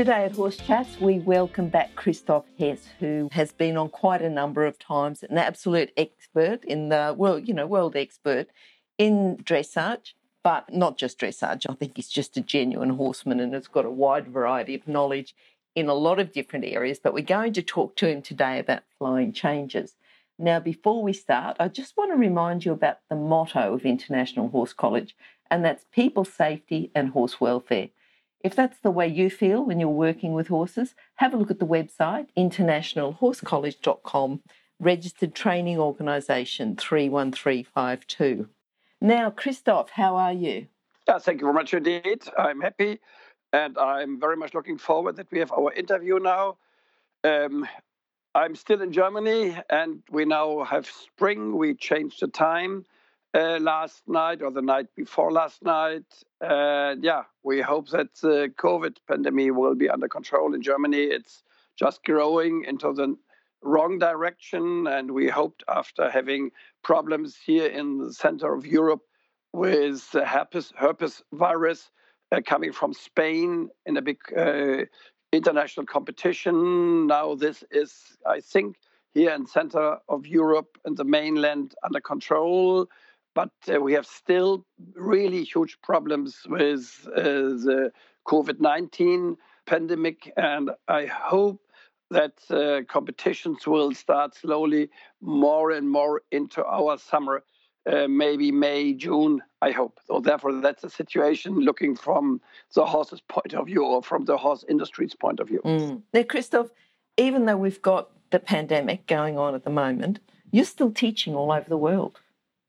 Today at Horse Chats, we welcome back Christoph Hess, who has been on quite a number of times, an absolute expert in the world, you know, world expert in dressage, but not just dressage. I think he's just a genuine horseman and has got a wide variety of knowledge in a lot of different areas, but we're going to talk to him today about flying changes. Now, before we start, I just want to remind you about the motto of International Horse College, and that's people safety and horse welfare. If that's the way you feel when you're working with horses, have a look at the website, internationalhorsecollege.com, registered training organisation 31352. Now, Christoph, how are you? Yeah, thank you very much indeed. I'm happy and I'm very much looking forward that we have our interview now. Um, I'm still in Germany, and we now have spring. We changed the time uh, last night or the night before last night. Uh, yeah, we hope that the COVID pandemic will be under control in Germany. It's just growing into the wrong direction, and we hoped after having problems here in the center of Europe with herpes, herpes virus uh, coming from Spain in a big uh, international competition. Now this is, I think, here in center of Europe and the mainland under control. But uh, we have still really huge problems with uh, the COVID 19 pandemic. And I hope that uh, competitions will start slowly more and more into our summer uh, maybe May, June, I hope. So therefore, that's the situation looking from the horse's point of view or from the horse industry's point of view. Mm. Now, Christoph, even though we've got the pandemic going on at the moment, you're still teaching all over the world.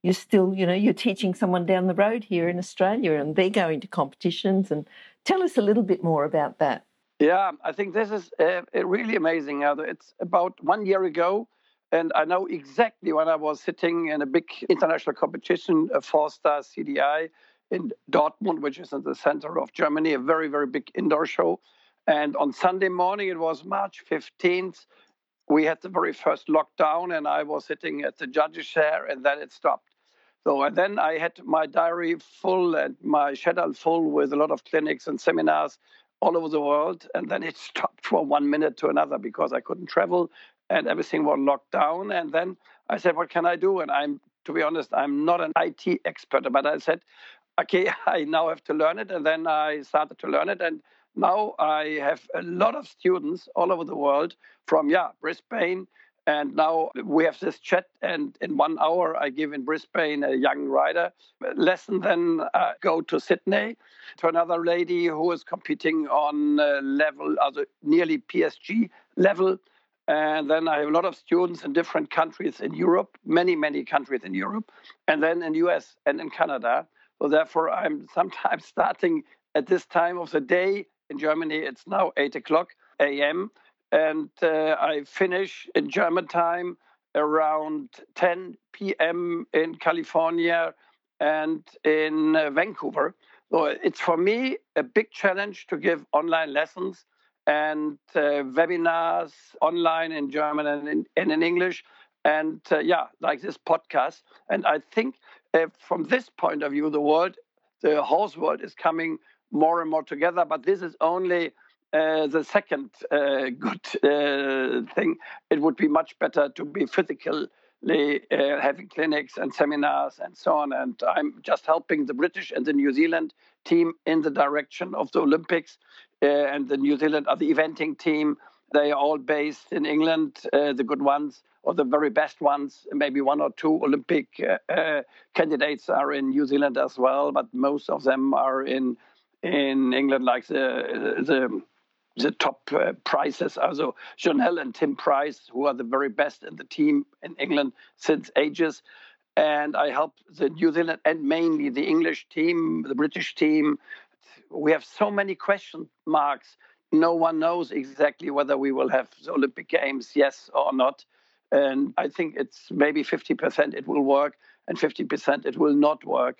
You're still, you know, you're teaching someone down the road here in Australia and they're going to competitions. And tell us a little bit more about that. Yeah, I think this is uh, really amazing. It's about one year ago and I know exactly when I was sitting in a big international competition, a four star CDI in Dortmund, which is in the center of Germany, a very, very big indoor show. And on Sunday morning, it was March 15th, we had the very first lockdown, and I was sitting at the judge's chair, and then it stopped. So and then I had my diary full and my schedule full with a lot of clinics and seminars all over the world. And then it stopped from one minute to another because I couldn't travel and everything was locked down. And then I said, What can I do? And I'm, to be honest, I'm not an IT expert, but I said, Okay, I now have to learn it. And then I started to learn it. And now I have a lot of students all over the world from, yeah, Brisbane. And now we have this chat, and in one hour, I give in Brisbane a young rider lesson. Then uh, go to Sydney to another lady who is competing on level, also nearly PSG level and then I have a lot of students in different countries in Europe, many, many countries in Europe, and then in US and in Canada. So therefore, I'm sometimes starting at this time of the day. In Germany, it's now 8 o'clock a.m. And uh, I finish in German time around 10 p.m. in California and in uh, Vancouver. So it's for me a big challenge to give online lessons and uh, webinars online in German and in, and in English. And uh, yeah, like this podcast. And I think uh, from this point of view, the world, the horse world is coming more and more together. But this is only uh, the second uh, good uh, thing. It would be much better to be physically having clinics and seminars and so on. And I'm just helping the British and the New Zealand team in the direction of the Olympics uh, and the New Zealand are the eventing team. They are all based in England, uh, the good ones or the very best ones. Maybe one or two Olympic uh, candidates are in New Zealand as well, but most of them are in in England, like the the the top uh, prizes. Also, Jonelle and Tim Price, who are the very best in the team in England since ages. And I help the New Zealand and mainly the English team, the British team, we have so many question marks. No one knows exactly whether we will have the Olympic Games, yes or not. And I think it's maybe 50% it will work and 50% it will not work.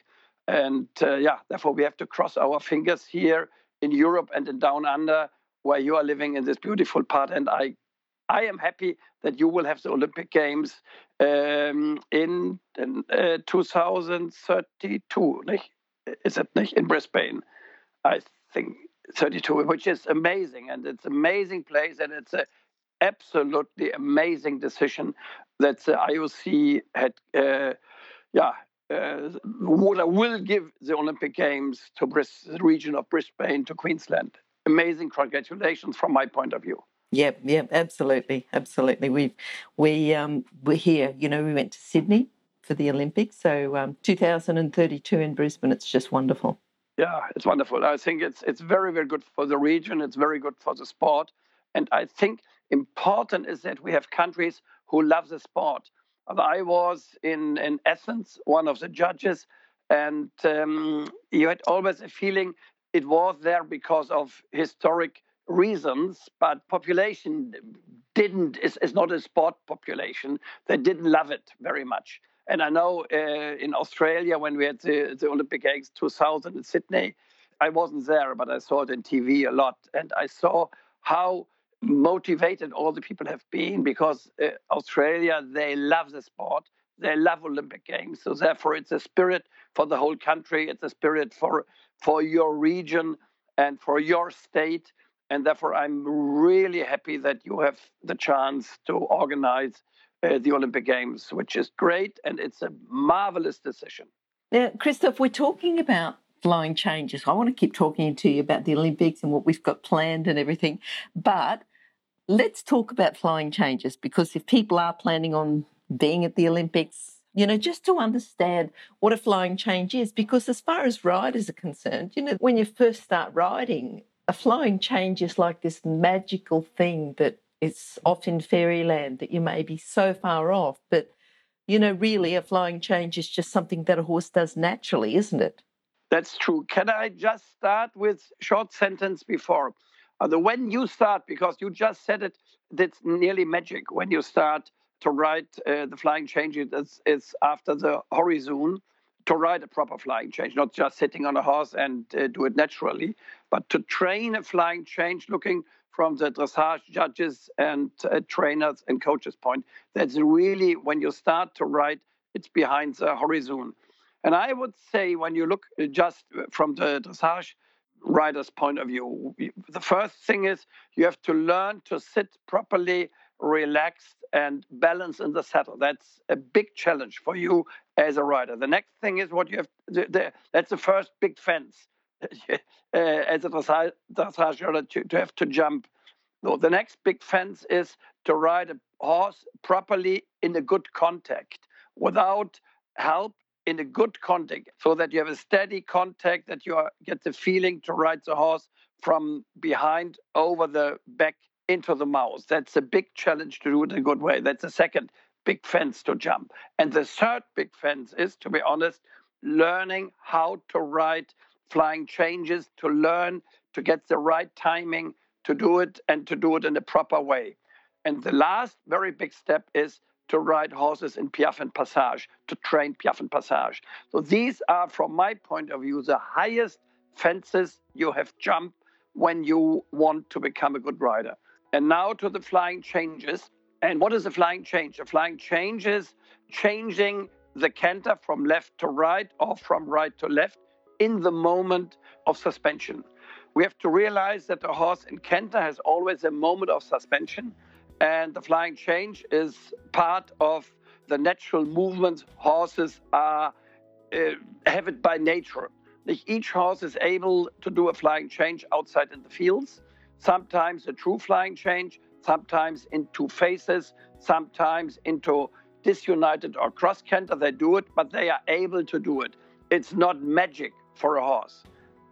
And uh, yeah, therefore we have to cross our fingers here in Europe and in Down Under, where you are living in this beautiful part. And I, I am happy that you will have the Olympic Games um, in, in uh, 2032. Is it nicht? in Brisbane? I think 32, which is amazing, and it's amazing place, and it's a absolutely amazing decision that the IOC had, uh, yeah, uh, will give the Olympic Games to Bris- the region of Brisbane to Queensland. Amazing congratulations from my point of view. Yep, yep, absolutely, absolutely. We we um we're here. You know, we went to Sydney for the Olympics, so um, 2032 in Brisbane. It's just wonderful. Yeah, it's wonderful. I think it's it's very very good for the region. It's very good for the sport, and I think important is that we have countries who love the sport. I was in in Athens, one of the judges, and um, you had always a feeling it was there because of historic reasons, but population didn't is, is not a sport population. They didn't love it very much. And I know uh, in Australia, when we had the, the Olympic Games 2000 in Sydney, I wasn't there, but I saw it on TV a lot. And I saw how motivated all the people have been because uh, Australia, they love the sport. They love Olympic Games. So therefore, it's a spirit for the whole country. It's a spirit for, for your region and for your state. And therefore, I'm really happy that you have the chance to organize uh, the Olympic Games, which is great, and it's a marvelous decision. Now, Christoph, we're talking about flying changes. I want to keep talking to you about the Olympics and what we've got planned and everything, but let's talk about flying changes because if people are planning on being at the Olympics, you know, just to understand what a flying change is, because as far as riders are concerned, you know, when you first start riding, a flying change is like this magical thing that it's off in fairyland that you may be so far off. But, you know, really a flying change is just something that a horse does naturally, isn't it? That's true. Can I just start with short sentence before? Uh, the when you start, because you just said it, that's nearly magic. When you start to ride uh, the flying change, it's, it's after the horizon to ride a proper flying change, not just sitting on a horse and uh, do it naturally, but to train a flying change looking from the dressage judges and uh, trainers and coaches point. That's really when you start to ride, it's behind the horizon. And I would say when you look uh, just from the dressage rider's point of view, the first thing is you have to learn to sit properly, relaxed, and balance in the saddle. That's a big challenge for you as a rider. The next thing is what you have. The, the, that's the first big fence uh, as a dressage, dressage to, to have to jump. No, the next big fence is to ride a horse properly in a good contact without help in a good contact so that you have a steady contact that you are, get the feeling to ride the horse from behind over the back into the mouth. That's a big challenge to do it in a good way. That's the second big fence to jump. And the third big fence is, to be honest, learning how to ride flying changes, to learn to get the right timing to do it and to do it in a proper way. And the last very big step is to ride horses in piaffe and passage, to train piaffe and passage. So these are, from my point of view, the highest fences you have jumped when you want to become a good rider. And now to the flying changes. And what is a flying change? A flying change is changing the canter from left to right or from right to left in the moment of suspension. We have to realize that a horse in canter has always a moment of suspension and the flying change is part of the natural movements horses are uh, have it by nature. Each horse is able to do a flying change outside in the fields. Sometimes a true flying change, sometimes into phases, sometimes into disunited or cross canter. They do it, but they are able to do it. It's not magic for a horse,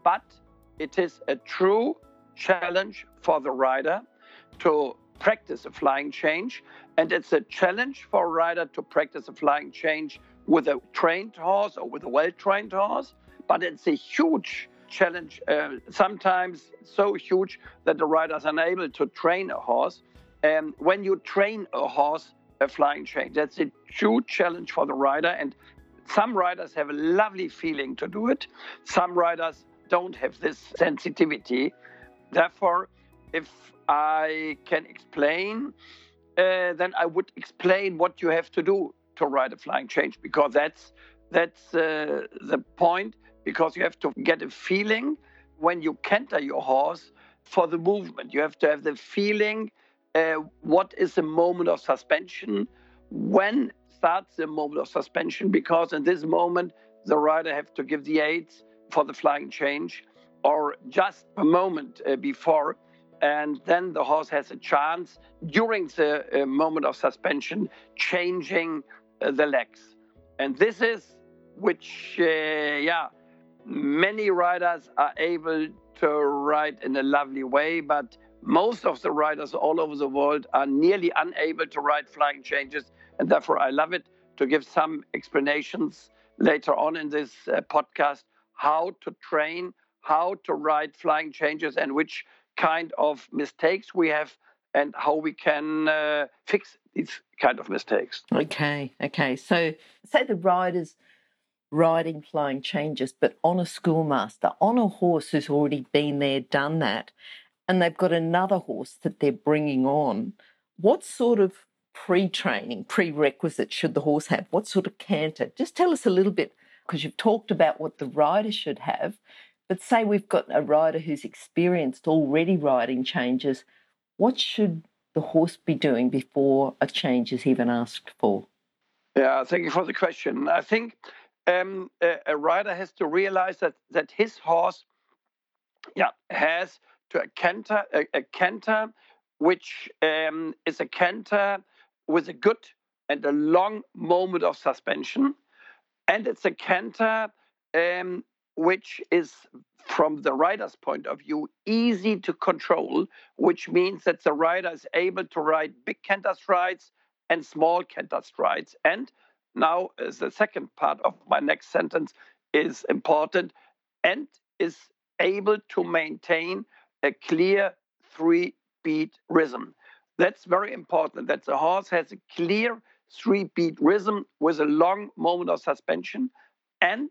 but it is a true challenge for the rider to practice a flying change. And it's a challenge for a rider to practice a flying change with a trained horse or with a well trained horse. But it's a huge challenge, uh, sometimes so huge that the rider is unable to train a horse. And when you train a horse a flying change. That's a huge challenge for the rider. And some riders have a lovely feeling to do it. Some riders don't have this sensitivity. Therefore, if I can explain, uh, then I would explain what you have to do to ride a flying change because that's that's uh, the point. Because you have to get a feeling when you canter your horse for the movement. You have to have the feeling uh, what is the moment of suspension, when starts the moment of suspension, because in this moment the rider have to give the aids for the flying change or just a moment uh, before and then the horse has a chance during the uh, moment of suspension changing uh, the legs and this is which uh, yeah many riders are able to ride in a lovely way but most of the riders all over the world are nearly unable to ride flying changes and therefore i love it to give some explanations later on in this uh, podcast how to train how to ride flying changes and which kind of mistakes we have and how we can uh, fix these kind of mistakes. Okay, okay. So, say the rider's riding flying changes, but on a schoolmaster, on a horse who's already been there, done that, and they've got another horse that they're bringing on. What sort of pre training, prerequisites should the horse have? What sort of canter? Just tell us a little bit, because you've talked about what the rider should have, but say we've got a rider who's experienced already riding changes, what should the horse be doing before a change is even asked for? Yeah, thank you for the question. I think um, a, a, rider has to realize that that his horse, yeah, has to a canter a, a canter, which um, is a canter with a good and a long moment of suspension, and it's a canter um, which is from the rider's point of view easy to control, which means that the rider is able to ride big canter strides and small canter strides. And now uh, the second part of my next sentence is important and is able to maintain a clear three beat rhythm. That's very important that the horse has a clear three beat rhythm with a long moment of suspension and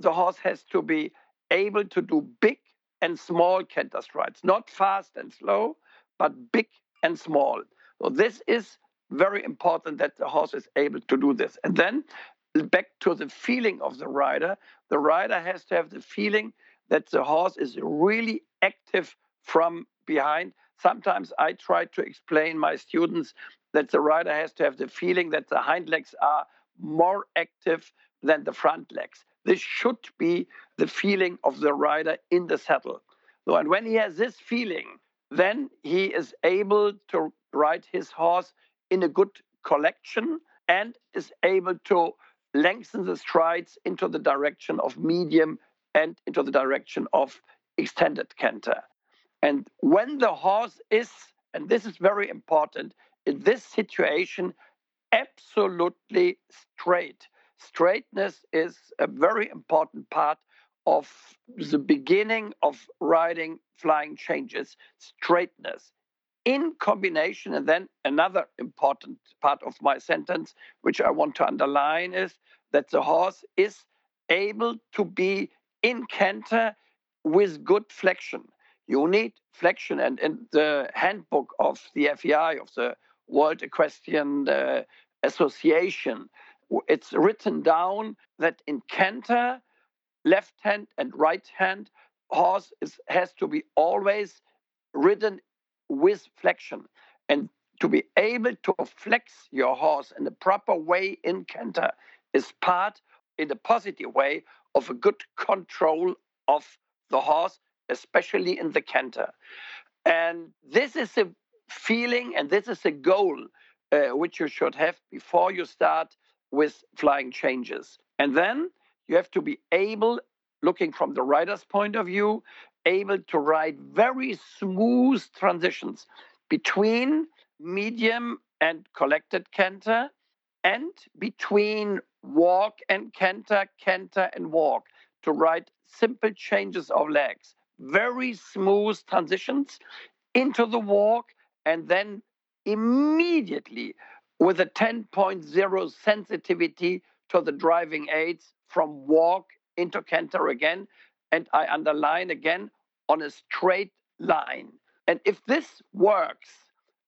the horse has to be able to do big and small canter strides, not fast and slow, but big and small. So this is very important that the horse is able to do this. And then back to the feeling of the rider, the rider has to have the feeling that the horse is really active from behind. Sometimes I try to explain my students that the rider has to have the feeling that the hind legs are more active than the front legs. This should be the feeling of the rider in the saddle. So, and when he has this feeling, then he is able to ride his horse in a good collection and is able to lengthen the strides into the direction of medium and into the direction of extended canter. And when the horse is, and this is very important, in this situation, absolutely straight, straightness is a very important part of the beginning of riding flying changes, straightness. In combination, and then another important part of my sentence, which I want to underline, is that the horse is able to be in canter with good flexion. You need flexion, and in the handbook of the FEI, of the World Equestrian uh, Association, it's written down that in canter, left hand and right hand horse is, has to be always ridden with flexion. And to be able to flex your horse in the proper way in canter is part, in a positive way, of a good control of the horse, especially in the canter. And this is a feeling and this is a goal uh, which you should have before you start with flying changes. And then you have to be able, looking from the rider's point of view, able to ride very smooth transitions between medium and collected canter and between walk and canter, canter and walk to ride simple changes of legs. Very smooth transitions into the walk and then immediately with a 10.0 sensitivity to the driving aids from walk into canter again. And I underline again on a straight line. And if this works,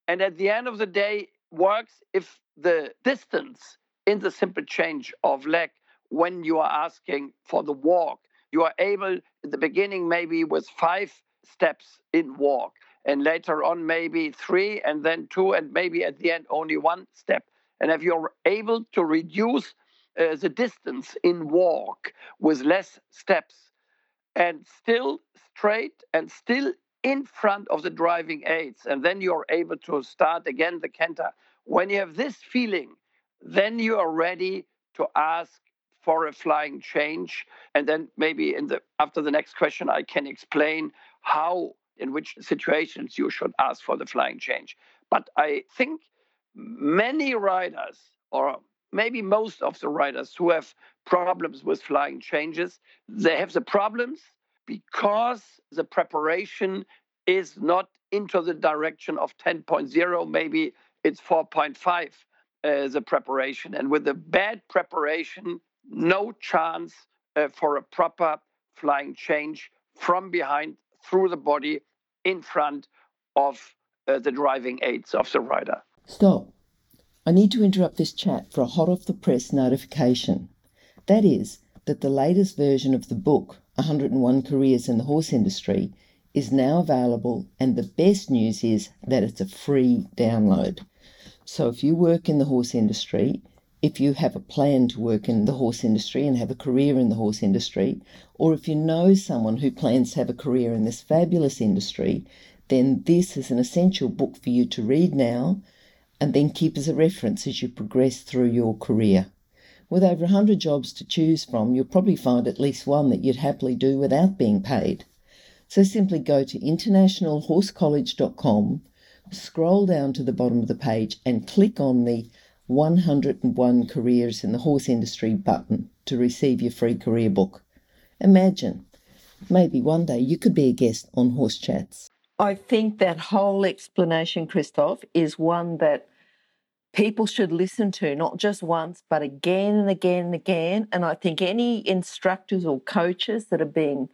and at the end of the day works if the distance in the simple change of leg when you are asking for the walk, you are able at the beginning maybe with five steps in walk and later on maybe three and then two and maybe at the end only one step and if you're able to reduce uh, the distance in walk with less steps and still straight and still in front of the driving aids. And then you're able to start again the canter when you have this feeling then you are ready to ask for a flying change. And then maybe in the after the next question i can explain how in which situations you should ask for the flying change. But I think many riders, or maybe most of the riders who have problems with flying changes, they have the problems because the preparation is not into the direction of 10.0, maybe it's 4.5, uh, the preparation. And with a bad preparation, no chance uh, for a proper flying change from behind through the body in front of uh, the driving aids of the rider. Stop. I need to interrupt this chat for a hot off the press notification. That is, that the latest version of the book, 101 Careers in the Horse Industry, is now available, and the best news is that it's a free download. So if you work in the horse industry, if you have a plan to work in the horse industry and have a career in the horse industry, or if you know someone who plans to have a career in this fabulous industry, then this is an essential book for you to read now and then keep as a reference as you progress through your career. With over 100 jobs to choose from, you'll probably find at least one that you'd happily do without being paid. So simply go to internationalhorsecollege.com, scroll down to the bottom of the page, and click on the 101 Careers in the Horse Industry button to receive your free career book. Imagine, maybe one day you could be a guest on Horse Chats. I think that whole explanation, Christoph, is one that people should listen to, not just once, but again and again and again. And I think any instructors or coaches that are being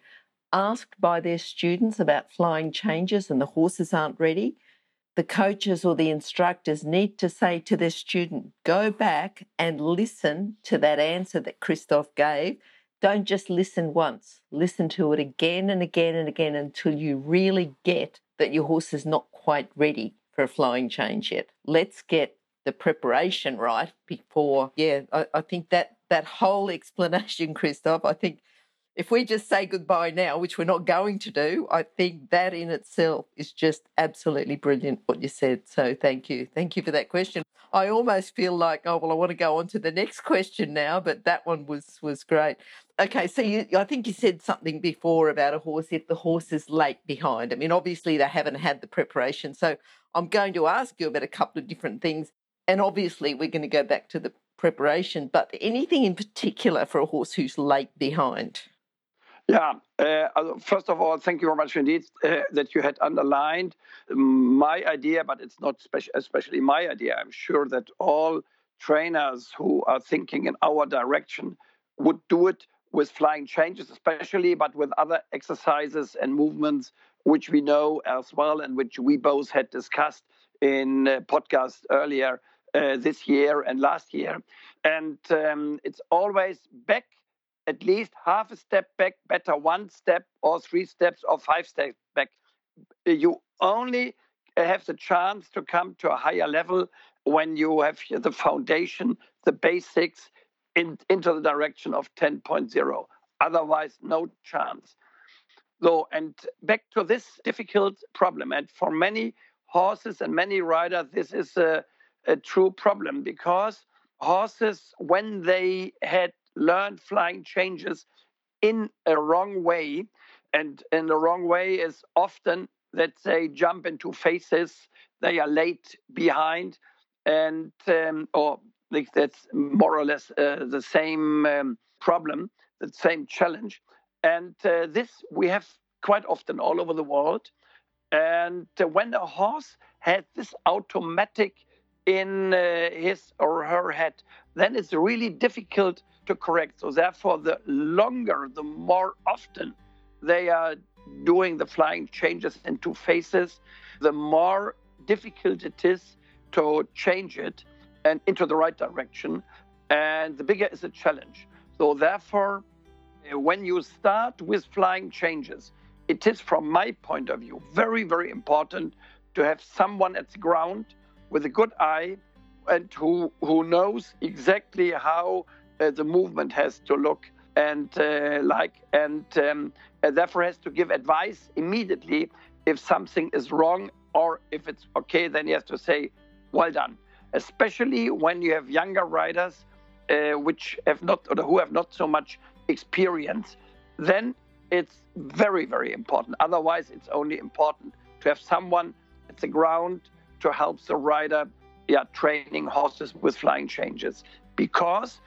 asked by their students about flying changes and the horses aren't ready, the coaches or the instructors need to say to their student, go back and listen to that answer that Christoph gave. Don't just listen once, listen to it again and again and again until you really get that your horse is not quite ready for a flying change yet. Let's get the preparation right before, yeah, I, I think that that whole explanation, Christoph, I think if we just say goodbye now, which we're not going to do, I think that in itself is just absolutely brilliant what you said. So thank you. Thank you for that question. I almost feel like, oh well, I want to go on to the next question now, but that one was was great. Okay, so you, I think you said something before about a horse if the horse is late behind. I mean, obviously they haven't had the preparation, so I'm going to ask you about a couple of different things, and obviously we're going to go back to the preparation. But anything in particular for a horse who's late behind? Yeah, uh, first of all, thank you very much indeed uh, that you had underlined my idea, but it's not spe- especially my idea. I'm sure that all trainers who are thinking in our direction would do it with flying changes, especially, but with other exercises and movements which we know as well and which we both had discussed in uh, podcasts earlier uh, this year and last year. And um, it's always back at least half a step back, better one step or three steps or five steps back. You only have the chance to come to a higher level when you have the foundation, the basics in, into the direction of 10.0. Otherwise, no chance. So, and back to this difficult problem. And for many horses and many riders, this is a, a true problem because horses, when they had learned flying changes in a wrong way. And in the wrong way is often that they jump into faces, they are late behind, and um, or like that's more or less uh, the same um, problem, the same challenge. And uh, this we have quite often all over the world. And uh, when a horse has this automatic in uh, his or her head, then it's really difficult to correct. So, therefore, the longer, the more often they are doing the flying changes into phases, the more difficult it is to change it and into the right direction. And the bigger is the challenge. So, therefore, when you start with flying changes, it is, from my point of view, very, very important to have someone at the ground with a good eye and who, who knows exactly how uh, the movement has to look. And uh, like and um, therefore has to give advice immediately if something is wrong or if it's okay then he has to say well done. Especially when you have younger riders uh, which have not or who have not so much experience then it's very very important. Otherwise it's only important to have someone at the ground to help the rider yeah training horses with flying changes because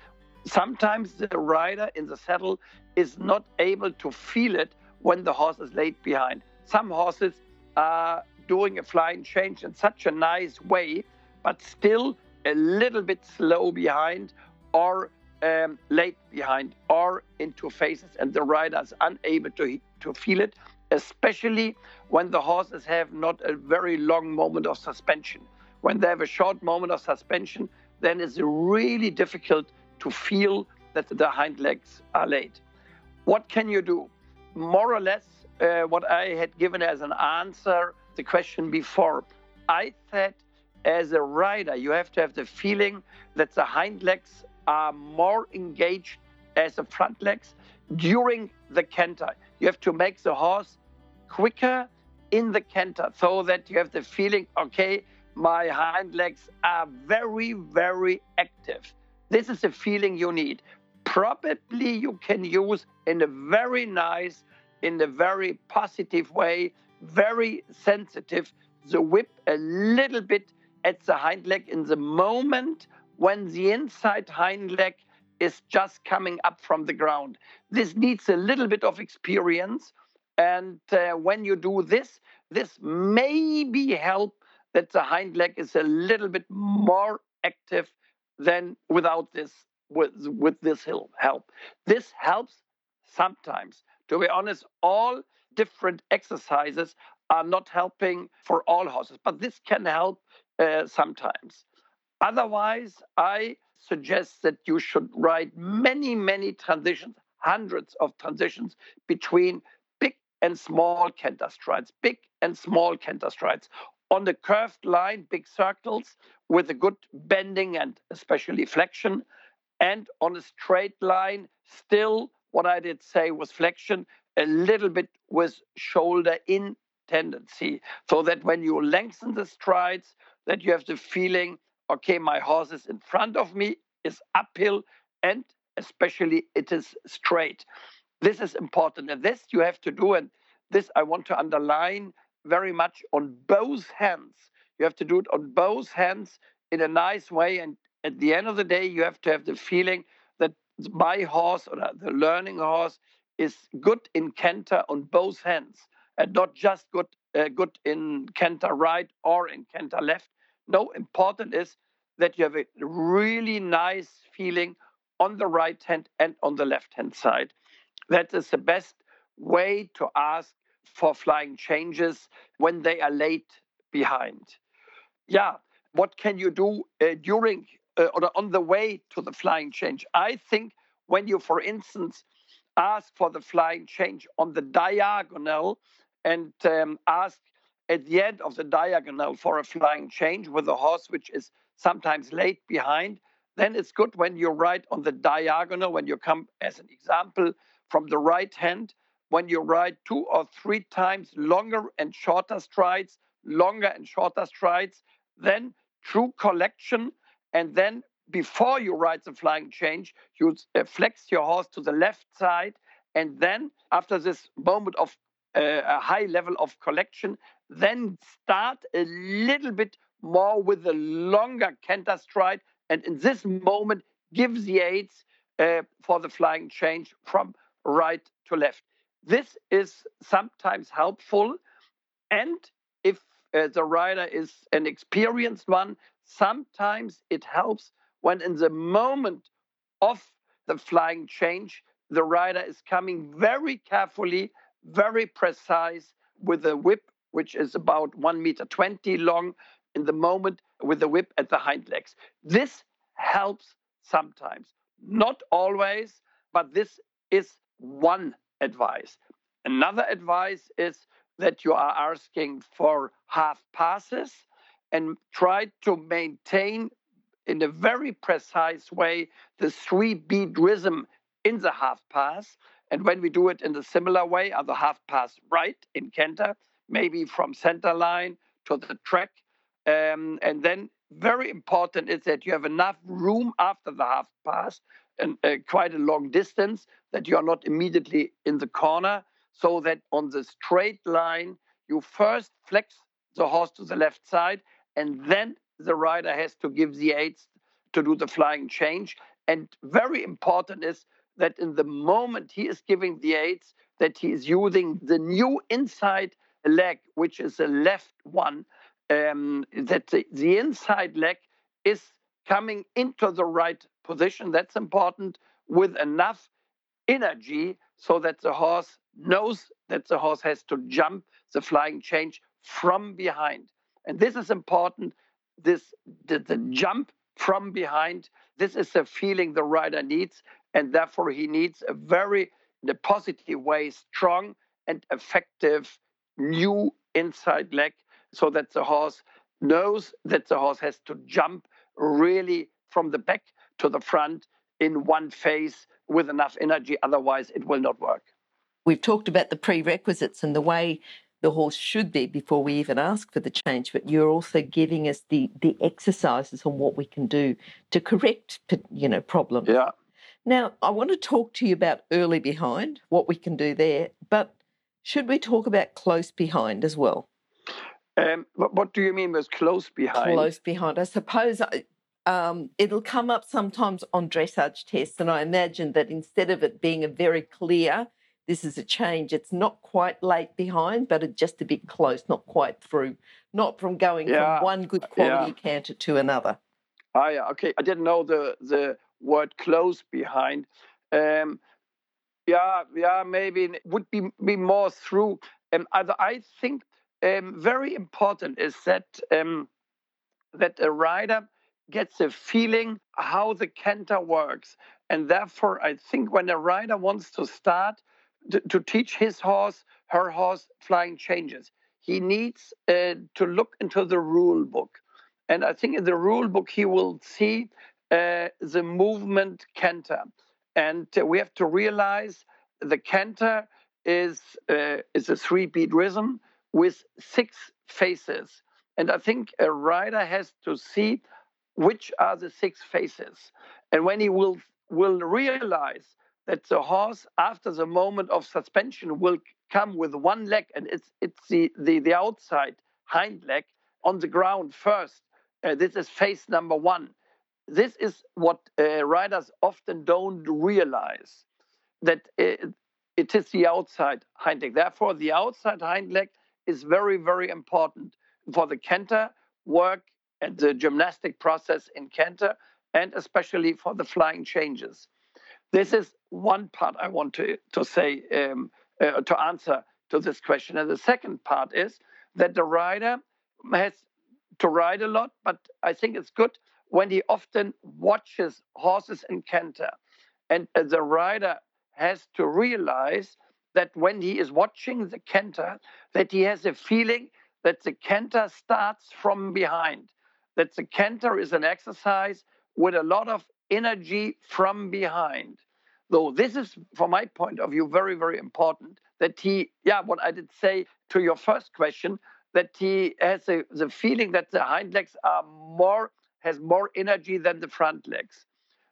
sometimes the rider in the saddle is not able to feel it when the horse is laid behind. Some horses are doing a flying change in such a nice way, but still a little bit slow behind or um, late behind or into phases, and the rider is unable to, to feel it, especially when the horses have not a very long moment of suspension. When they have a short moment of suspension, then it's really difficult to feel that the hind legs are laid. What can you do? More or less, uh, what I had given as an answer to the question before. I said, as a rider, you have to have the feeling that the hind legs are more engaged as the front legs during the canter. You have to make the horse quicker in the canter so that you have the feeling, okay, my hind legs are very, very active. This is the feeling you need. Probably you can use in a very nice, in a very positive way, very sensitive, the whip a little bit at the hind leg in the moment when the inside hind leg is just coming up from the ground. This needs a little bit of experience. And uh, when you do this, this maybe help that the hind leg is a little bit more active than without this with, with this help. This helps sometimes. To be honest, all different exercises are not helping for all horses, but this can help uh, sometimes. Otherwise, I suggest that you should ride many, many transitions, hundreds of transitions between big and small canter strides, big and small canter strides, on the curved line, big circles with a good bending and especially flexion. And on a straight line, still what I did say was flexion, a little bit with shoulder in tendency. So that when you lengthen the strides, that you have the feeling, okay, my horse is in front of me, is uphill, and especially it is straight. This is important. And this you have to do. And this I want to underline very much on both hands. You have to do it on both hands in a nice way. And at the end of the day, you have to have the feeling that my horse or the learning horse is good in canter on both hands and not just good uh, good in canter right or in canter left. No, important is that you have a really nice feeling on the right hand and on the left hand side. That is the best way to ask for flying changes when they are late behind. Yeah, what can you do uh, during uh, or on the way to the flying change? I think when you, for instance, ask for the flying change on the diagonal and um, ask at the end of the diagonal for a flying change with a horse which is sometimes late behind, then it's good when you ride on the diagonal, when you come, as an example, from the right hand when you ride two or three times longer and shorter strides, longer and shorter strides, then true collection. And then before you ride the flying change, you uh, flex your horse to the left side. And then after this moment of uh, a high level of collection, then start a little bit more with a longer canter stride. And in this moment, give the aids uh, for the flying change from right to left. This is sometimes helpful. And if uh, the rider is an experienced one, sometimes it helps when in the moment of the flying change, the rider is coming very carefully, very precise with the whip, which is about one meter 20 long in the moment with the whip at the hind legs. This helps sometimes, not always, but this is one advice. Another advice is that you are asking for half passes and try to maintain in a very precise way the three beat rhythm in the half pass. And when we do it in a similar way, on the half pass right in canter, maybe from center line to the track. Um, and then very important is that you have enough room after the half pass and uh, quite a long distance that you are not immediately in the corner so that on the straight line you first flex the horse to the left side and then the rider has to give the aids to do the flying change. And very important is that in the moment he is giving the aids, that he is using the new inside leg, which is the left one, um, that the, the inside leg is coming into the right position. That's important with enough energy so that the horse knows that the horse has to jump the flying change from behind. And this is important this the, the jump from behind. This is the feeling the rider needs, and therefore he needs a very, in a positive way, strong and effective new inside leg, so that the horse knows that the horse has to jump really from the back to the front in one phase with enough energy. Otherwise, it will not work. We've talked about the prerequisites and the way the horse should be before we even ask for the change, but you're also giving us the the exercises on what we can do to correct you know problems. Yeah. Now I want to talk to you about early behind, what we can do there, but should we talk about close behind as well? Um, what do you mean with close behind? Close behind. I suppose um, it'll come up sometimes on dressage tests, and I imagine that instead of it being a very clear this is a change. It's not quite late behind, but it's just a bit close, not quite through, not from going yeah. from one good quality yeah. canter to another. Ah, yeah, okay. I didn't know the the word close behind. Um, yeah, yeah, maybe would be, be more through. Um, I think um, very important is that um, that a rider gets a feeling how the canter works, and therefore I think when a rider wants to start, to, to teach his horse, her horse, flying changes. He needs uh, to look into the rule book. And I think in the rule book, he will see uh, the movement canter. And we have to realize the canter is, uh, is a three beat rhythm with six phases. And I think a rider has to see which are the six phases. And when he will, will realize that the horse, after the moment of suspension, will come with one leg, and it's it's the the, the outside hind leg on the ground first. Uh, this is phase number one. This is what uh, riders often don't realize that it, it is the outside hind leg. Therefore, the outside hind leg is very, very important for the canter work and the gymnastic process in canter, and especially for the flying changes. This is one part I want to, to say um, uh, to answer to this question. And the second part is that the rider has to ride a lot, but I think it's good when he often watches horses in canter. And uh, the rider has to realize that when he is watching the canter, that he has a feeling that the canter starts from behind, that the canter is an exercise with a lot of energy from behind. Though this is, from my point of view, very, very important that he, yeah, what I did say to your first question, that he has a, the feeling that the hind legs are more, has more energy than the front legs.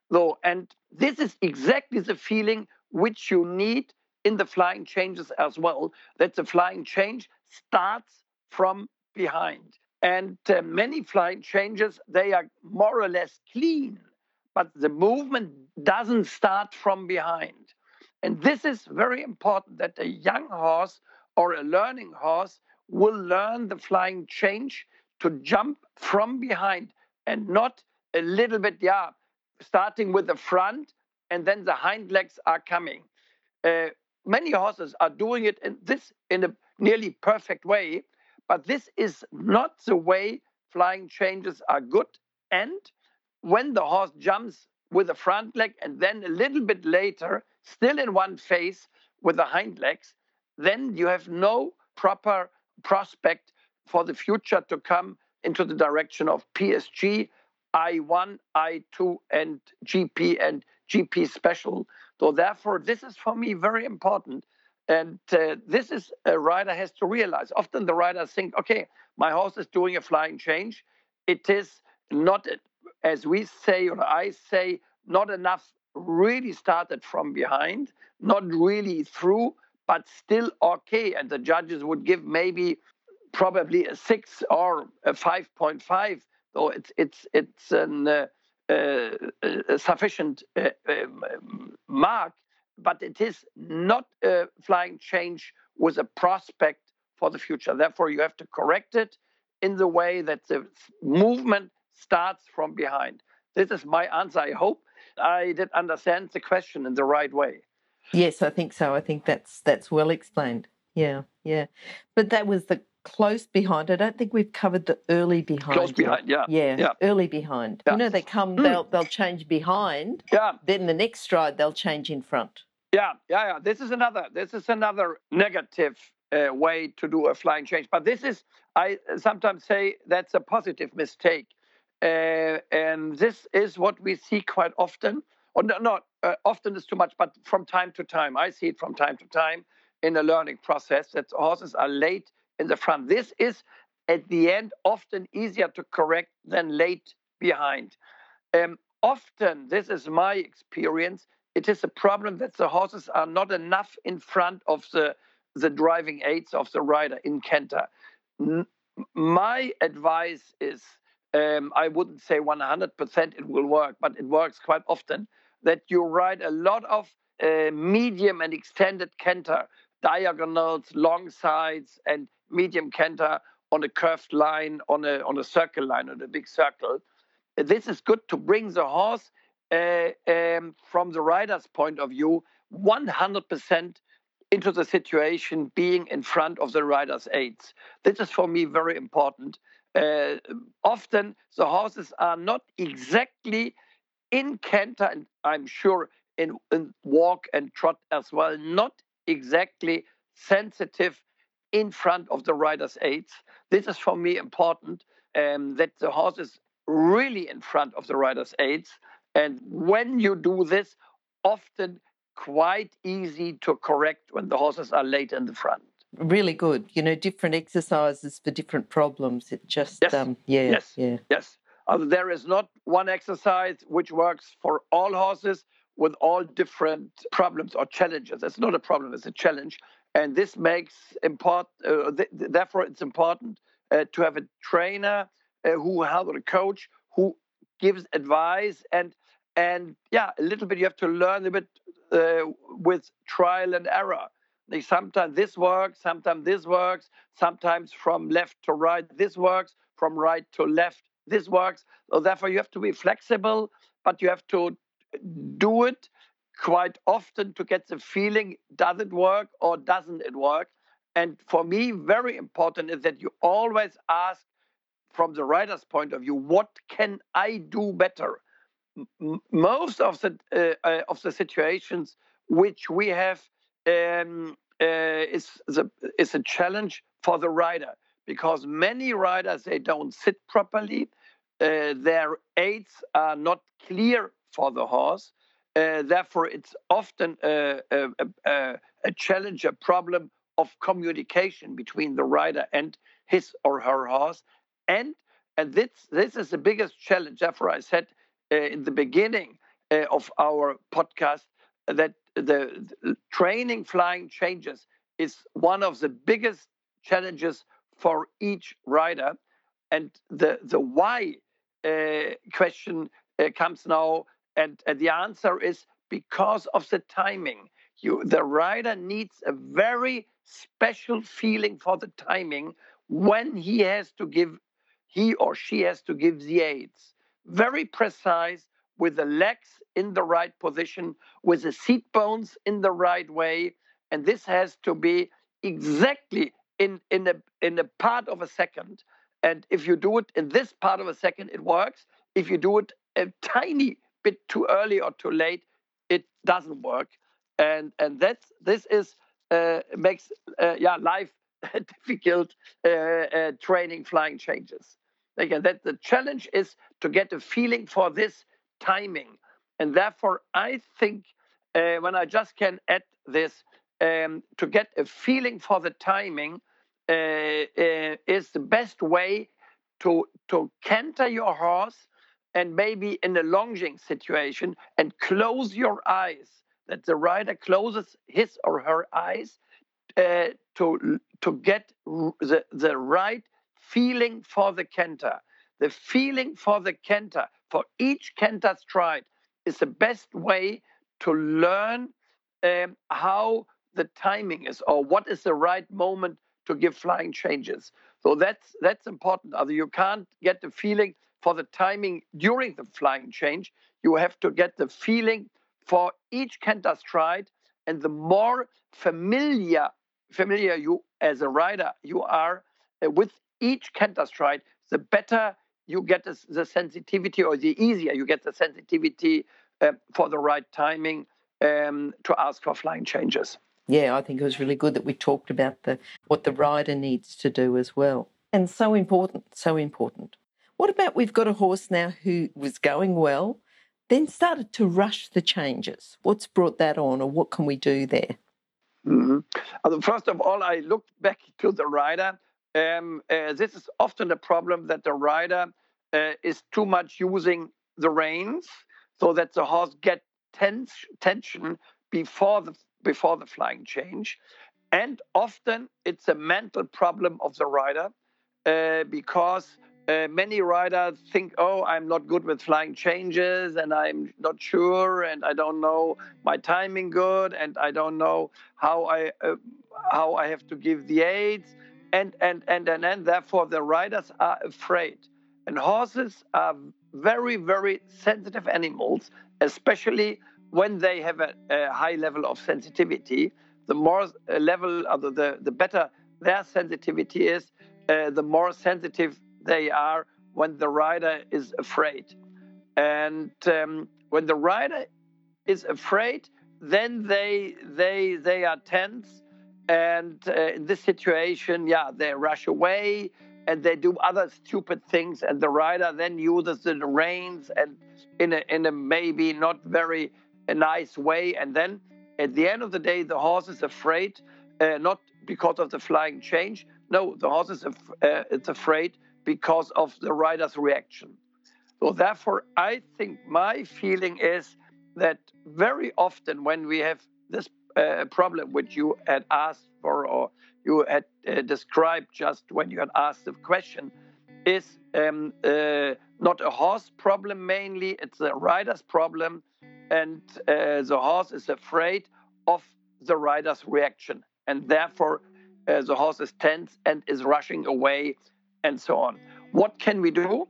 Though, and this is exactly the feeling which you need in the flying changes as well, that the flying change starts from behind. And uh, many flying changes, they are more or less clean but the movement doesn't start from behind. And this is very important that a young horse or a learning horse will learn the flying change to jump from behind and not a little bit, yeah, starting with the front and then the hind legs are coming. Uh, many horses are doing it in this in a nearly perfect way, but this is not the way flying changes are good. And when the horse jumps with the front leg and then a little bit later, still in one phase with the hind legs, then you have no proper prospect for the future to come into the direction of PSG, I1, I2, and GP and GP special. So therefore, this is for me very important. And uh, this is a rider has to realize. Often the riders think, okay, my horse is doing a flying change. It is not, as we say or I say, not enough really started from behind, not really through, but still okay. And the judges would give maybe probably a six or a 5.5. So it's it's it's an uh, uh, a sufficient uh, um, mark, but it is not a flying change with a prospect for the future. Therefore, you have to correct it in the way that the movement starts from behind. This is my answer. I hope I did understand the question in the right way. Yes, I think so. I think that's that's well explained. Yeah, yeah. But that was the close behind. I don't think we've covered the early behind. Close behind, yeah. yeah. Yeah, early behind. Yeah. You know, they come, Mm. they'll they'll change behind. Yeah, Then the next stride, they'll change in front. yeah, yeah, yeah. This is another. This is another negative uh, way to do a flying change. But this is, I sometimes say, that's a positive mistake, uh, and this is what we see quite often. Or no, not uh, often is too much, but from time to time, I see it from time to time in the learning process that horses are late in the front. This is at the end often easier to correct than late behind. Um, often, this is my experience, it is a problem that the horses are not enough in front of the, the driving aids of the rider in canter. N- my advice is um, I wouldn't say 100% it will work, but it works quite often that you ride a lot of uh, medium and extended canter, diagonals, long sides, and medium canter on a curved line, on a, on a circle line, on a big circle. This is good to bring the horse uh, um, from the rider's point of view 100% into the situation being in front of the rider's aids. This is for me very important. Uh, often the horses are not exactly in canter, and I'm sure in, in walk and trot as well, not exactly sensitive in front of the rider's aids. This is for me important um, that the horse is really in front of the rider's aids. And when you do this, often quite easy to correct when the horses are late in the front. Really good. You know, different exercises for different problems. It just, Yes. um, yeah, Yes. yeah. Yes. Uh, there is not one exercise which works for all horses with all different problems or challenges. It's not a problem, it's a challenge. And this makes important, uh, th- th- therefore, it's important uh, to have a trainer uh, who has a coach who gives advice and and yeah, a little bit you have to learn a bit uh, with trial and error. They sometimes this works, sometimes this works, sometimes from left to right this works, from right to left this works. So therefore, you have to be flexible, but you have to do it quite often to get the feeling does it work or doesn't it work. And for me, very important is that you always ask from the rider's point of view, what can I do better? M- most of the uh, uh, of the situations which we have um, uh, is the is a challenge for the rider because many riders they don't sit properly, uh, their aids are not clear for the horse. Uh, therefore, it's often a, a, a, challenge, a problem of communication between the rider and his or her horse. And and this this is the biggest challenge. Therefore, I said uh, in the beginning uh, of our podcast that the, the training flying changes is one of the biggest challenges for each rider. And the the why uh, question uh, comes now, and, and the answer is because of the timing. You, the rider needs a very special feeling for the timing when he has to give, he or she has to give the aids. very precise with the legs in the right position, with the seat bones in the right way. And this has to be exactly in, in, a, in a part of a second. And if you do it in this part of a second, it works. If you do it a tiny bit too early or too late, it doesn't work. And and that's this is uh, makes uh, yeah life difficult uh, uh, training flying changes. Again, that the challenge is to get a feeling for this timing, and therefore I think uh, when I just can add this um, to get a feeling for the timing uh, is the best way to to canter your horse and maybe in a lunging situation and close your eyes that the rider closes his or her eyes uh, to to get the the right feeling for the canter the feeling for the canter for each canter stride is the best way to learn um, how the timing is or what is the right moment to give flying changes. So that's that's important. Other you can't get the feeling for the timing during the flying change. You have to get the feeling for each canter stride, and the more familiar familiar you as a rider you are uh, with each canter stride, the better you get the, sensitivity, or the easier you get the sensitivity uh, for the right timing um, to ask for flying changes yeah, I think it was really good that we talked about the what the rider needs to do as well. And so important, so important. What about we've got a horse now who was going well, then started to rush the changes? What's brought that on, or what can we do there? Mm-hmm. First of all, I looked back to the rider. Um, uh, this is often a problem that the rider uh, is too much using the reins, so that the horse get tense, tension before the before the flying change. And often it's a mental problem of the rider uh, because uh, many riders think, oh, I'm not good with flying changes and I'm not sure and I don't know my timing good and I don't know how I uh, how I have to give the aids and and and and, and therefore the riders are afraid. And horses are very very sensitive animals, especially when they have a, a high level of sensitivity, the more uh, level, uh, the, the better their sensitivity is, uh, the more sensitive they are when the rider is afraid. And um, when the rider is afraid, then they they they are tense, and uh, in this situation, yeah, they rush away and they do other stupid things, and the rider then uses the reins and in a in a maybe not very nice way. And then at the end of the day, the horse is afraid, uh, not because of the flying change. No, the horse is af- uh, it's afraid because of the rider's reaction. So therefore, I think my feeling is that very often when we have this uh, problem, which you had asked for or you had uh, described just when you had asked the question, is um, uh, not a horse problem mainly, it's a rider's problem and uh, the horse is afraid of the rider's reaction, and therefore uh, the horse is tense and is rushing away, and so on. What can we do?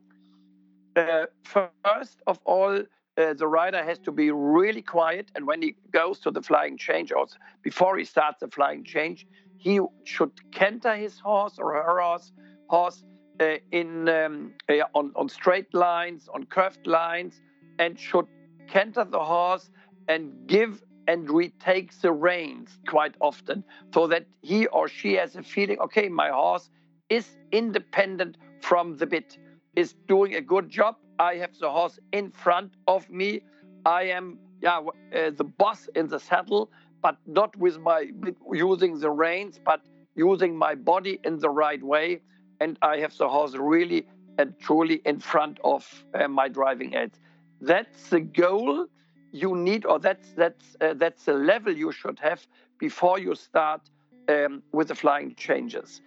Uh, first of all, uh, the rider has to be really quiet, and when he goes to the flying change, or before he starts the flying change, he should canter his horse or her horse, horse uh, in um, on, on straight lines, on curved lines, and should canter the horse and give and retake the reins quite often so that he or she has a feeling okay my horse is independent from the bit is doing a good job. I have the horse in front of me. I am yeah uh, the boss in the saddle but not with my using the reins but using my body in the right way. And i have the horse really and truly in front of uh, my driving aids that's the goal you need, or that's that's uh, that's the level you should have before you start um, with the flying changes.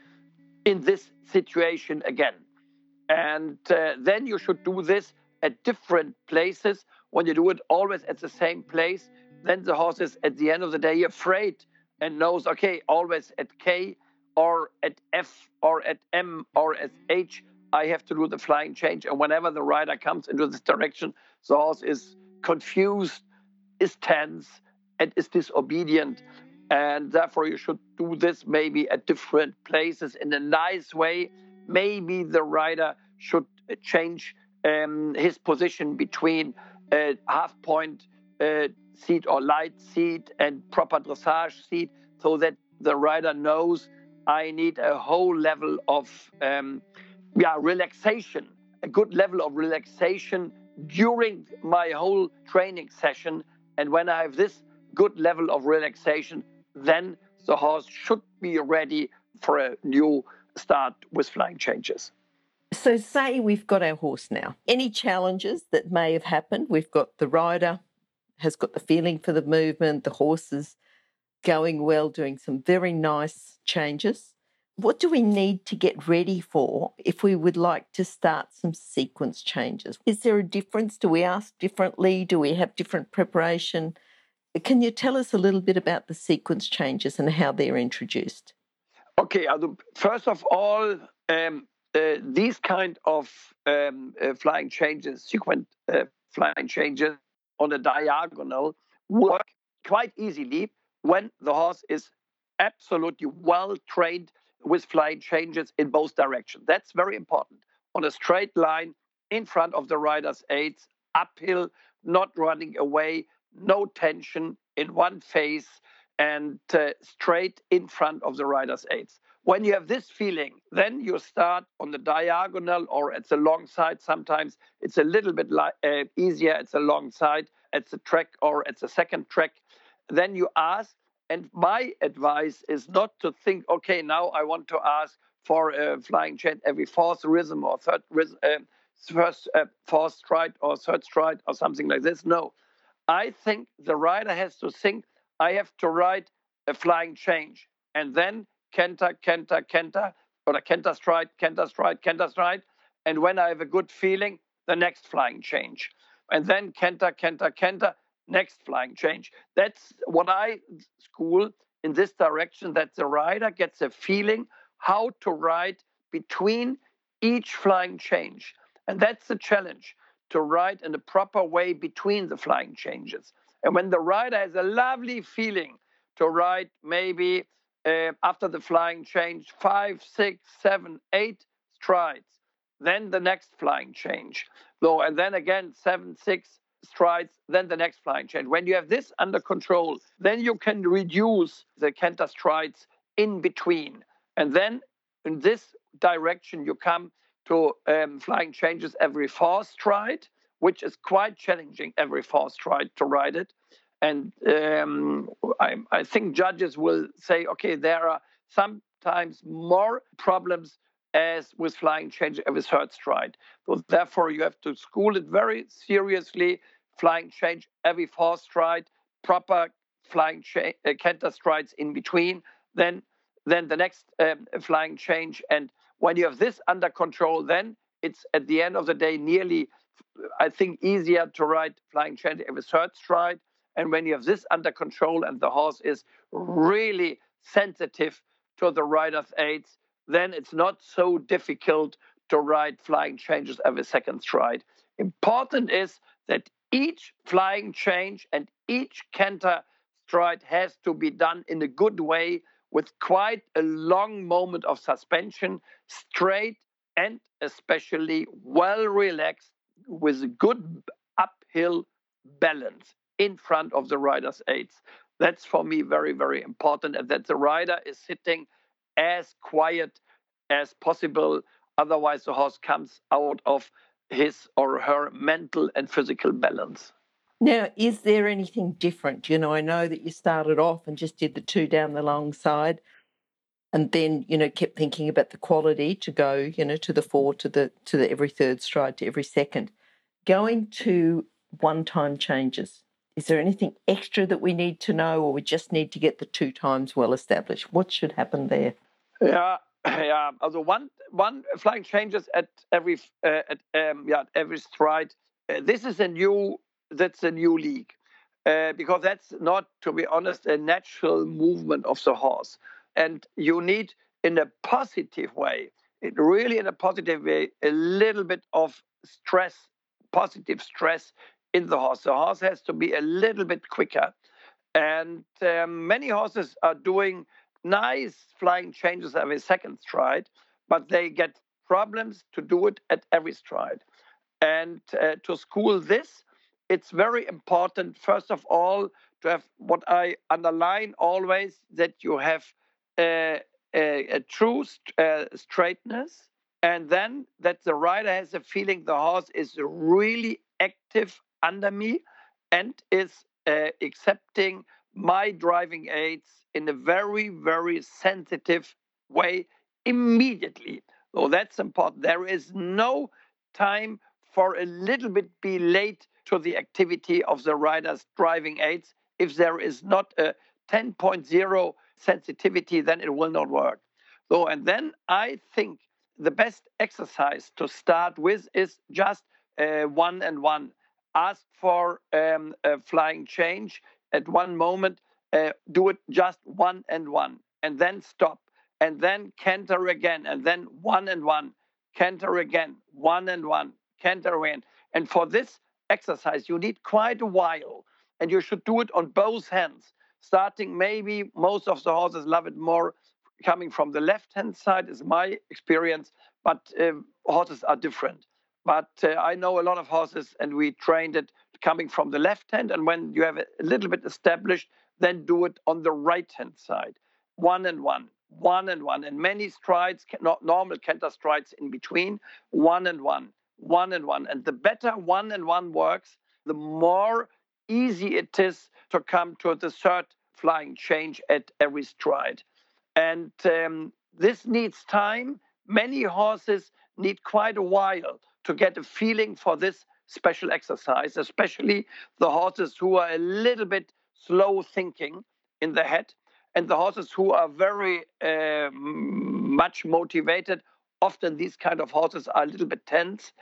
In this situation again, and uh, then you should do this at different places. When you do it always at the same place, then the horse is at the end of the day afraid and knows, okay, always at K or at F or at M or at H, I have to do the flying change. And whenever the rider comes into this direction, the horse is confused, is tense, and is disobedient. And therefore, you should do this maybe at different places in a nice way. Maybe the rider should change um, his position between a half point uh, seat or light seat and proper dressage seat so that the rider knows I need a whole level of um, yeah, relaxation, a good level of relaxation during my whole training session. And when I have this good level of relaxation, then the horse should be ready for a new start with flying changes. So, say we've got our horse now. Any challenges that may have happened? We've got the rider has got the feeling for the movement, the horse is going well, doing some very nice changes. What do we need to get ready for if we would like to start some sequence changes? Is there a difference? Do we ask differently? Do we have different preparation? Can you tell us a little bit about the sequence changes and how they're introduced? Okay, first of all, um, uh, these kind of um, uh, flying changes, sequence uh, flying changes on a diagonal, work quite easily when the horse is absolutely well trained with flying changes in both directions. That's very important. On a straight line in front of the rider's aids, uphill, not running away, no tension in one phase, and uh, straight in front of the rider's aids. When you have this feeling, then you start on the diagonal or at the long side. Sometimes it's a little bit li- uh, easier at the long side, at the track or at the second track. Then you ask, and my advice is not to think, okay, now I want to ask for a flying change every fourth rhythm or third rhythm, uh, first uh, fourth stride or third stride or something like this. No, I think the rider has to think I have to ride a flying change and then canter, canter, canter, or a canter stride, canter stride, canter stride. And when I have a good feeling, the next flying change. And then canter, canter, canter, next flying change. That's what I school in this direction that the rider gets a feeling how to ride between each flying change. And that's the challenge to ride in a proper way between the flying changes. And when the rider has a lovely feeling to ride maybe uh, after the flying change, five, six, seven, eight strides. Then the next flying change. So, and then again, seven, six strides, then the next flying change. When you have this under control, then you can reduce the canter strides in between. And then in this direction, you come to um, flying changes every fourth stride, which is quite challenging every fourth stride to ride it. And um, I, I think judges will say, okay, there are sometimes more problems as with flying change every third stride. So therefore, you have to school it very seriously. Flying change every fourth stride, proper flying cha- uh, canter strides in between. Then, then the next um, flying change. And when you have this under control, then it's at the end of the day nearly, I think, easier to ride flying change every third stride and when you have this under control and the horse is really sensitive to the rider's aids, then it's not so difficult to ride flying changes every second stride. Important is that each flying change and each canter stride has to be done in a good way with quite a long moment of suspension, straight and especially well relaxed with a good uphill balance in front of the rider's aids. That's for me very, very important, and that the rider is sitting as quiet as possible. Otherwise, the horse comes out of his or her mental and physical balance. Now, is there anything different? You know, I know that you started off and just did the two down the long side and then, you know, kept thinking about the quality to go, you know, to the four, to the to the every third stride, to every second. Going to one time changes. Is there anything extra that we need to know, or we just need to get the two times well established? What should happen there? Yeah, yeah. Also one one flying changes at every uh, at um, yeah at every stride. Uh, this is a new that's a new league uh, because that's not, to be honest, a natural movement of the horse, and you need in a positive way it really, in a positive way, a little bit of stress, positive stress in the horse. The horse has to be a little bit quicker. And um, many horses are doing nice flying changes every second stride, but they get problems to do it at every stride. And uh, to school this, it's very important, first of all, to have what I underline always that you have a, a, a true uh, straightness, and then that the rider has a feeling the horse is really active under me and is uh, accepting my driving aids in a very, very sensitive way immediately. So that's important. There is no time for a little bit be late to the activity of the rider's driving aids. If there is not a 10.0 sensitivity, then it will not work. So, and then I think the best exercise to start with is just uh, one and one. Ask for um, a flying change at one moment, uh, do it just one and one, and then stop, and then canter again, and then one and one, canter again, one and one, canter again. And for this exercise, you need quite a while, and you should do it on both hands. Starting maybe most of the horses love it more coming from the left hand side, is my experience, but uh, horses are different. But uh, I know a lot of horses, and we trained it coming from the left hand. And when you have a little bit established, then do it on the right hand side, one and one, one and one, and many strides, not normal canter strides in between, one and one, one and one. And the better one and one works, the more easy it is to come to the third flying change at every stride. And um, this needs time. Many horses need quite a while to get a feeling for this special exercise, especially the horses who are a little bit slow thinking in the head and the horses who are very uh, much motivated. Often these kind of horses are a little bit tense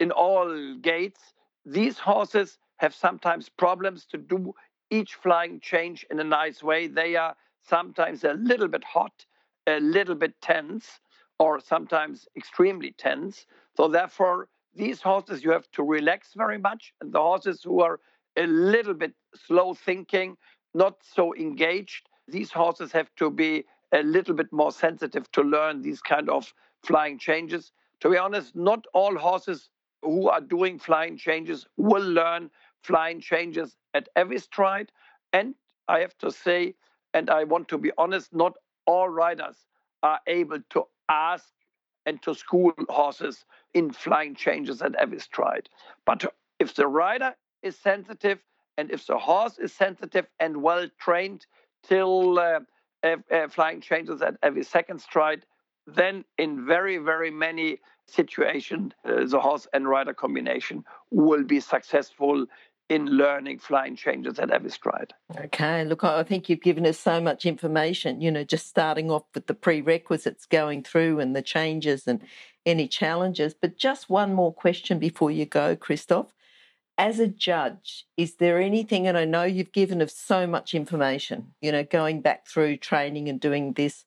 in all gaits. These horses have sometimes problems to do each flying change in a nice way. They are sometimes a little bit hot, a little bit tense, or sometimes extremely tense. So therefore, these horses you have to relax very much, and the horses who are a little bit slow thinking, not so engaged, these horses have to be a little bit more sensitive to learn these kind of flying changes. To be honest, not all horses who are doing flying changes will learn flying changes at every stride. And I have to say, and I want to be honest, not all riders are able to ask and to school horses in flying changes at every stride. But if the rider is sensitive and if the horse is sensitive and well trained till uh, uh, uh, flying changes at every second stride, then in very, very many situations, uh, the horse and rider combination will be successful in learning flying changes at every stride. Okay, look, I think you've given us so much information, you know, just starting off with the prerequisites going through and the changes and any challenges. But just one more question before you go, Christoph. As a judge, is there anything, and I know you've given us so much information, you know, going back through training and doing this,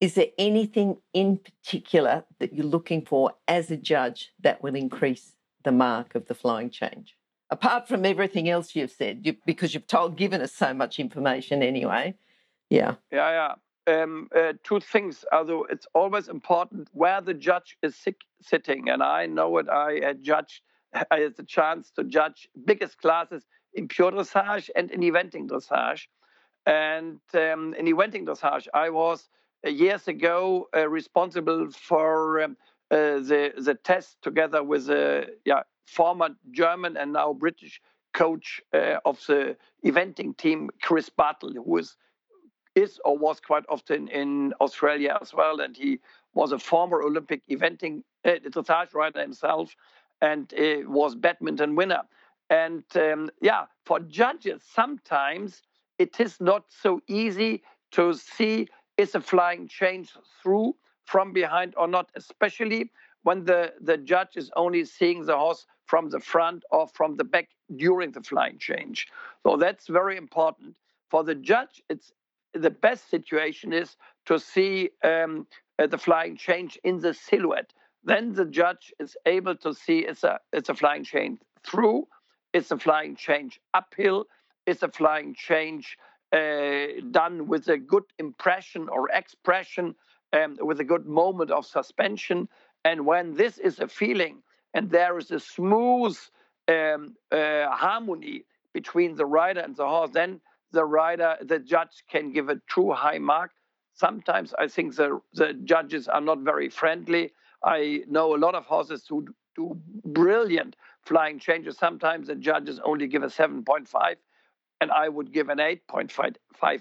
is there anything in particular that you're looking for as a judge that will increase the mark of the flying change? apart from everything else you've said, you, because you've told, given us so much information anyway. Yeah. Yeah, yeah. Um, uh, two things. Although it's always important where the judge is sick, sitting, and I know it. I had judged. I had the chance to judge biggest classes in pure dressage and in eventing dressage. And um, in eventing dressage, I was uh, years ago uh, responsible for um, uh, the the test together with a yeah former German and now British coach uh, of the eventing team, Chris Bartle, who is is or was quite often in Australia as well, and he was a former Olympic eventing uh, dressage rider himself, and uh, was badminton winner. And um, yeah, for judges, sometimes it is not so easy to see is a flying change through from behind or not, especially when the, the judge is only seeing the horse from the front or from the back during the flying change. So that's very important. For the judge, it's the best situation is to see um, uh, the flying change in the silhouette. Then the judge is able to see it's a it's a flying change through, it's a flying change uphill, it's a flying change done with a good impression or expression, um, with a good moment of suspension. And when this is a feeling and there is a smooth um, uh, harmony between the rider and the horse, then the rider, the judge can give a true high mark. Sometimes I think the, the judges are not very friendly. I know a lot of horses who do brilliant flying changes. Sometimes the judges only give a 7.5, and I would give an 8.5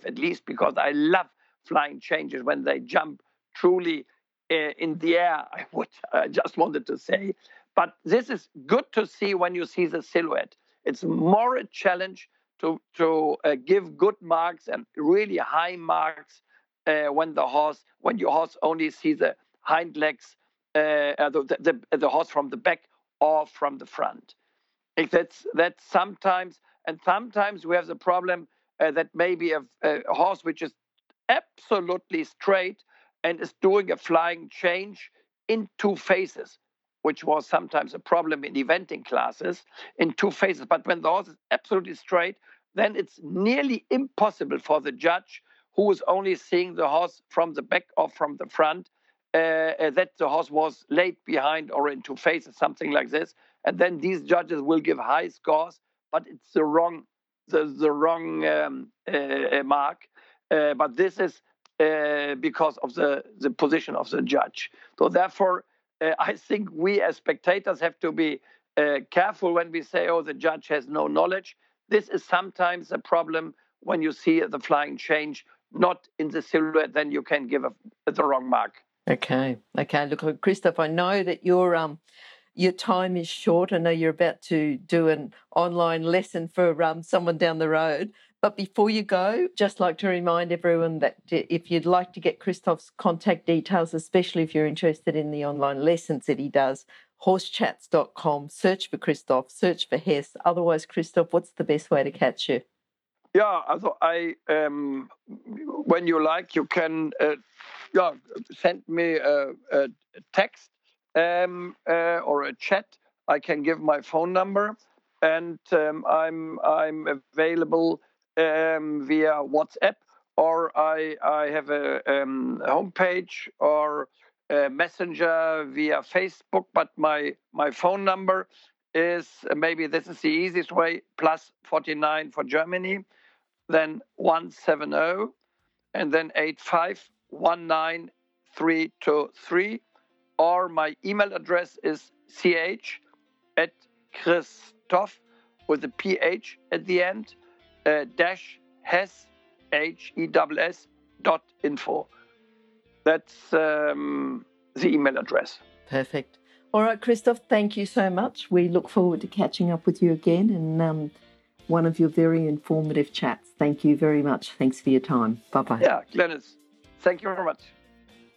at least because I love flying changes when they jump truly uh, in the air. I would I just wanted to say, but this is good to see when you see the silhouette. It's more a challenge to to uh, give good marks and really high marks uh, when the horse when your horse only sees the hind legs, the, the, the horse from the back or from the front. That's that's sometimes and sometimes we have the problem uh, that maybe a, a horse which is absolutely straight and is doing a flying change in two phases which was sometimes a problem in eventing classes in two phases. But when the horse is absolutely straight, then it's nearly impossible for the judge who is only seeing the horse from the back or from the front uh, uh, that the horse was laid behind or in two phases, something like this. And then these judges will give high scores, but it's the wrong the, the wrong um, uh, uh mark. Uh, but this is uh, because of the, the position of the judge. So therefore, uh, I think we as spectators have to be uh, careful when we say, oh, the judge has no knowledge. This is sometimes a problem when you see the flying change not in the silhouette, then you can give a, the wrong mark. Okay. Okay. Look, Christoph, I know that your um your time is short. I know you're about to do an online lesson for um, someone down the road. But before you go, just like to remind everyone that if you'd like to get Christoph's contact details, especially if you're interested in the online lessons that he does, horsechats.com, search for Christoph, search for Hess. Otherwise, Christoph, what's the best way to catch you? Yeah, also I um, when you like, you can uh, yeah send me a, a text um, uh, or a chat. I can give my phone number, and um, I'm I'm available um, via WhatsApp, or I, I have a um, homepage or a messenger via Facebook. But my, my phone number is maybe this is the easiest way plus 49 for Germany, then 170, and then 8519323. Or my email address is ch at Christoph with a ph at the end uh, dash Hess, H E W S dot info. That's um, the email address. Perfect. All right, Christoph, thank you so much. We look forward to catching up with you again and um, one of your very informative chats. Thank you very much. Thanks for your time. Bye bye. Yeah, Glenys, thank you very much.